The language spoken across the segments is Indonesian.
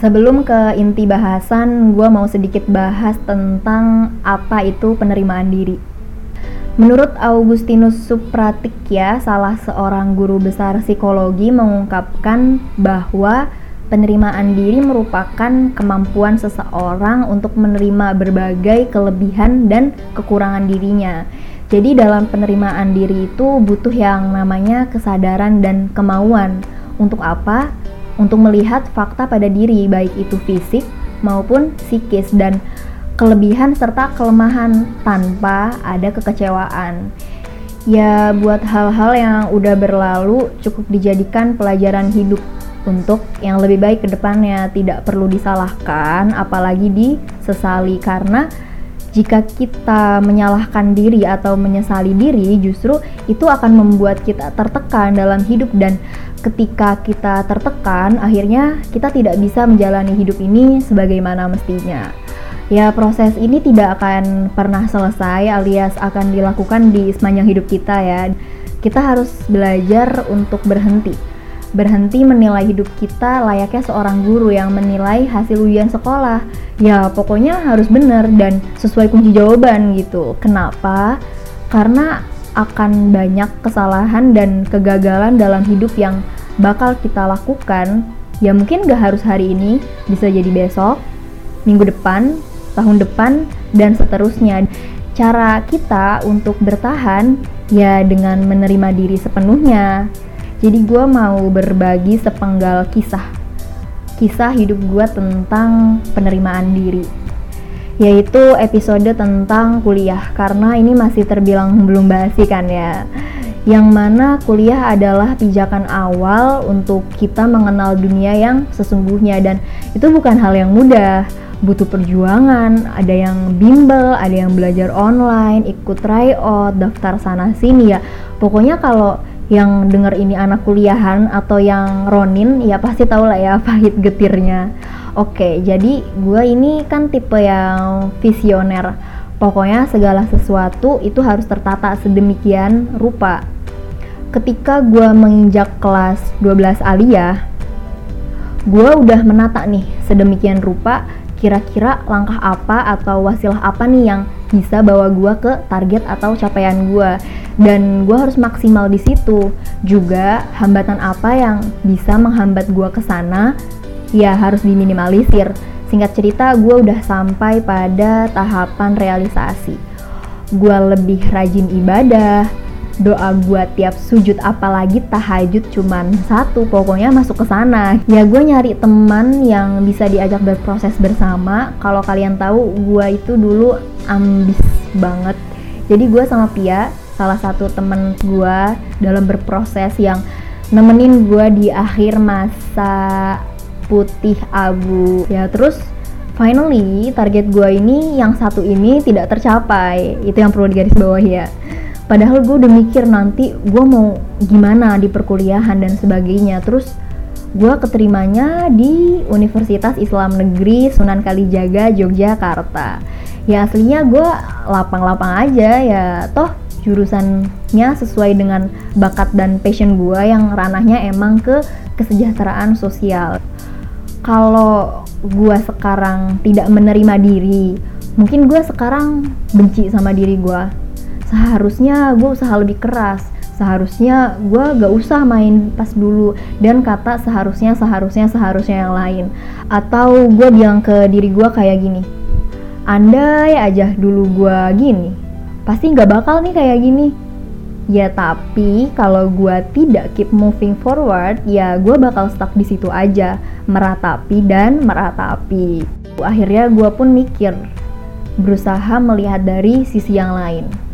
Sebelum ke inti bahasan, gue mau sedikit bahas tentang apa itu penerimaan diri. Menurut Augustinus Supratik ya, salah seorang guru besar psikologi mengungkapkan bahwa penerimaan diri merupakan kemampuan seseorang untuk menerima berbagai kelebihan dan kekurangan dirinya. Jadi dalam penerimaan diri itu butuh yang namanya kesadaran dan kemauan. Untuk apa? Untuk melihat fakta pada diri, baik itu fisik maupun psikis, dan kelebihan serta kelemahan tanpa ada kekecewaan. Ya, buat hal-hal yang udah berlalu cukup dijadikan pelajaran hidup untuk yang lebih baik ke depannya. Tidak perlu disalahkan, apalagi disesali, karena jika kita menyalahkan diri atau menyesali diri, justru itu akan membuat kita tertekan dalam hidup dan ketika kita tertekan, akhirnya kita tidak bisa menjalani hidup ini sebagaimana mestinya. Ya, proses ini tidak akan pernah selesai alias akan dilakukan di sepanjang hidup kita ya. Kita harus belajar untuk berhenti berhenti menilai hidup kita layaknya seorang guru yang menilai hasil ujian sekolah. Ya, pokoknya harus benar dan sesuai kunci jawaban gitu. Kenapa? Karena akan banyak kesalahan dan kegagalan dalam hidup yang bakal kita lakukan. Ya mungkin gak harus hari ini, bisa jadi besok, minggu depan, tahun depan, dan seterusnya. Cara kita untuk bertahan ya dengan menerima diri sepenuhnya, jadi gue mau berbagi sepenggal kisah. Kisah hidup gue tentang penerimaan diri. Yaitu episode tentang kuliah. Karena ini masih terbilang belum basi kan ya. Yang mana kuliah adalah pijakan awal untuk kita mengenal dunia yang sesungguhnya. Dan itu bukan hal yang mudah. Butuh perjuangan, ada yang bimbel, ada yang belajar online, ikut tryout, daftar sana sini ya. Pokoknya kalau yang denger ini anak kuliahan atau yang Ronin ya pasti tahu lah ya pahit getirnya. Oke, jadi gue ini kan tipe yang visioner. Pokoknya segala sesuatu itu harus tertata sedemikian rupa. Ketika gue menginjak kelas 12 aliyah, gue udah menata nih sedemikian rupa kira-kira langkah apa atau wasilah apa nih yang bisa bawa gue ke target atau capaian gue dan gue harus maksimal di situ. Juga hambatan apa yang bisa menghambat gue ke sana ya harus diminimalisir. Singkat cerita gue udah sampai pada tahapan realisasi. Gue lebih rajin ibadah doa gue tiap sujud apalagi tahajud cuman satu pokoknya masuk ke sana. Ya gue nyari teman yang bisa diajak berproses bersama. Kalau kalian tahu gue itu dulu ambis banget. Jadi gue sama Pia salah satu temen gue dalam berproses yang nemenin gue di akhir masa putih abu. Ya terus finally target gue ini yang satu ini tidak tercapai. Itu yang perlu digarisbawahi ya padahal gue udah mikir nanti gue mau gimana di perkuliahan dan sebagainya. Terus gue keterimanya di Universitas Islam Negeri Sunan Kalijaga Yogyakarta. Ya aslinya gue lapang-lapang aja ya. Toh jurusannya sesuai dengan bakat dan passion gue yang ranahnya emang ke kesejahteraan sosial. Kalau gue sekarang tidak menerima diri mungkin gue sekarang benci sama diri gue seharusnya gue usaha lebih keras. Seharusnya gue gak usah main pas dulu. Dan kata seharusnya seharusnya seharusnya yang lain. Atau gue bilang ke diri gue kayak gini andai aja dulu gue gini pasti gak bakal nih kayak gini. Ya tapi kalau gue tidak keep moving forward ya gue bakal stuck di situ aja. Meratapi dan meratapi. Akhirnya gue pun mikir berusaha melihat dari sisi yang lain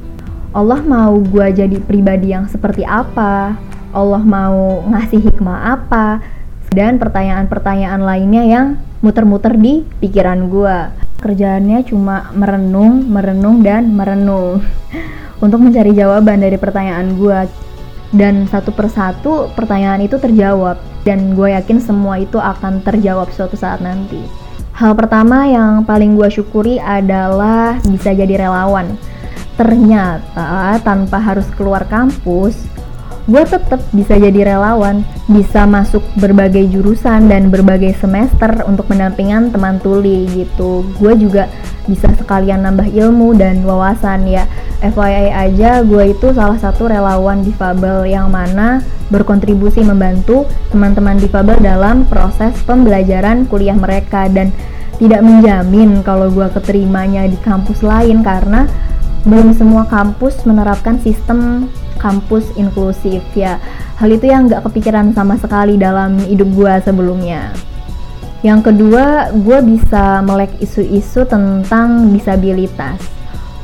Allah mau gue jadi pribadi yang seperti apa, Allah mau ngasih hikmah apa, dan pertanyaan-pertanyaan lainnya yang muter-muter di pikiran gue. Kerjaannya cuma merenung, merenung, dan merenung untuk mencari jawaban dari pertanyaan gue. Dan satu persatu pertanyaan itu terjawab, dan gue yakin semua itu akan terjawab suatu saat nanti. Hal pertama yang paling gue syukuri adalah bisa jadi relawan ternyata tanpa harus keluar kampus gue tetap bisa jadi relawan, bisa masuk berbagai jurusan dan berbagai semester untuk pendampingan teman tuli gitu. Gue juga bisa sekalian nambah ilmu dan wawasan ya. FYI aja, gue itu salah satu relawan difabel yang mana berkontribusi membantu teman-teman difabel dalam proses pembelajaran kuliah mereka dan tidak menjamin kalau gue keterimanya di kampus lain karena belum semua kampus menerapkan sistem kampus inklusif ya. Hal itu yang nggak kepikiran sama sekali dalam hidup gue sebelumnya. Yang kedua gue bisa melek isu-isu tentang disabilitas.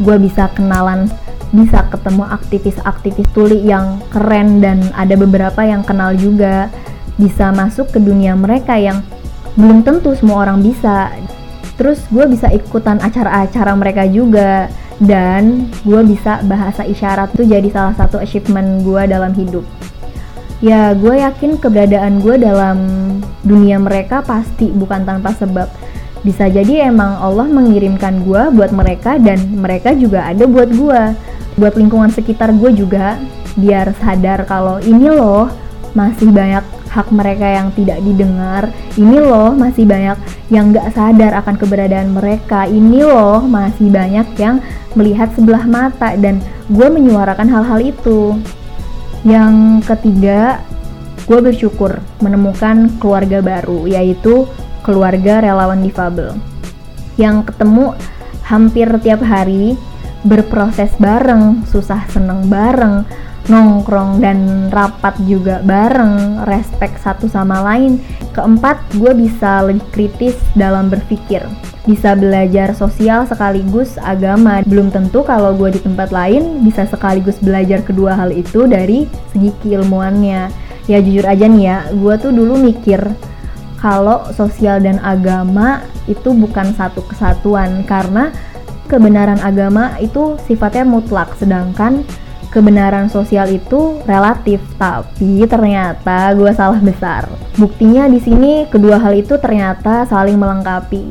Gue bisa kenalan bisa ketemu aktivis-aktivis tuli yang keren dan ada beberapa yang kenal juga. Bisa masuk ke dunia mereka yang belum tentu semua orang bisa. Terus gue bisa ikutan acara-acara mereka juga dan gue bisa bahasa isyarat tuh jadi salah satu achievement gue dalam hidup. Ya gue yakin keberadaan gue dalam dunia mereka pasti bukan tanpa sebab. Bisa jadi emang Allah mengirimkan gue buat mereka dan mereka juga ada buat gue buat lingkungan sekitar gue juga biar sadar kalau ini loh masih banyak hak mereka yang tidak didengar. Ini loh masih banyak yang gak sadar akan keberadaan mereka. Ini loh masih banyak yang melihat sebelah mata dan gue menyuarakan hal-hal itu. Yang ketiga gue bersyukur menemukan keluarga baru yaitu keluarga relawan difabel yang ketemu hampir tiap hari berproses bareng susah seneng bareng nongkrong dan rapat juga bareng, respect satu sama lain. Keempat, gue bisa lebih kritis dalam berpikir. Bisa belajar sosial sekaligus agama. Belum tentu kalau gue di tempat lain bisa sekaligus belajar kedua hal itu dari segi keilmuannya. Ya jujur aja nih ya, gue tuh dulu mikir kalau sosial dan agama itu bukan satu kesatuan karena kebenaran agama itu sifatnya mutlak sedangkan kebenaran sosial itu relatif, tapi ternyata gue salah besar. Buktinya di sini kedua hal itu ternyata saling melengkapi.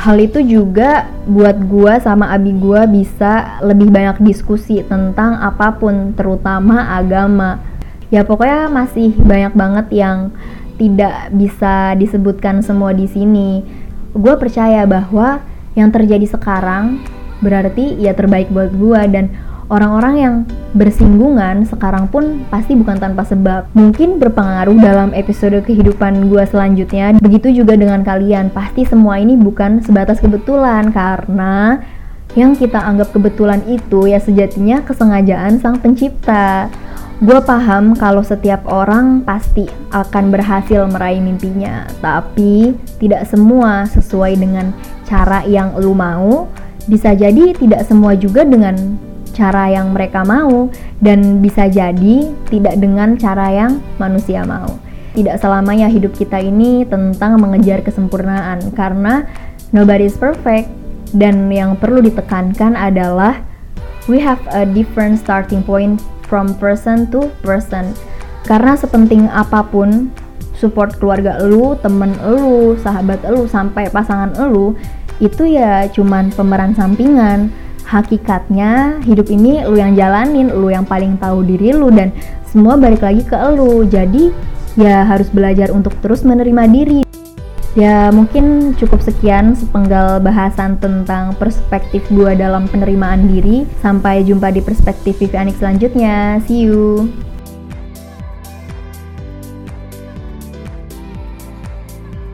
Hal itu juga buat gue sama abi gue bisa lebih banyak diskusi tentang apa pun, terutama agama. Ya pokoknya masih banyak banget yang tidak bisa disebutkan semua di sini. Gue percaya bahwa yang terjadi sekarang berarti ya terbaik buat gue dan orang-orang yang bersinggungan sekarang pun pasti bukan tanpa sebab. Mungkin berpengaruh dalam episode kehidupan gue selanjutnya. Begitu juga dengan kalian. Pasti semua ini bukan sebatas kebetulan karena yang kita anggap kebetulan itu ya sejatinya kesengajaan sang pencipta. Gue paham kalau setiap orang pasti akan berhasil meraih mimpinya, tapi tidak semua sesuai dengan cara yang lu mau. Bisa jadi tidak semua juga dengan cara yang mereka mau dan bisa jadi tidak dengan cara yang manusia mau. Tidak selamanya hidup kita ini tentang mengejar kesempurnaan karena nobody is perfect dan yang perlu ditekankan adalah we have a different starting point from person to person. Karena sepenting apa pun support keluarga lu, temen lu, sahabat lu, sampai pasangan lu, itu ya cuman pemeran sampingan hakikatnya hidup ini lu yang jalanin, lu yang paling tahu diri lu dan semua balik lagi ke lu. Jadi ya harus belajar untuk terus menerima diri. Ya mungkin cukup sekian sepenggal bahasan tentang perspektif gua dalam penerimaan diri. Sampai jumpa di perspektif Vivi Anik selanjutnya. See you.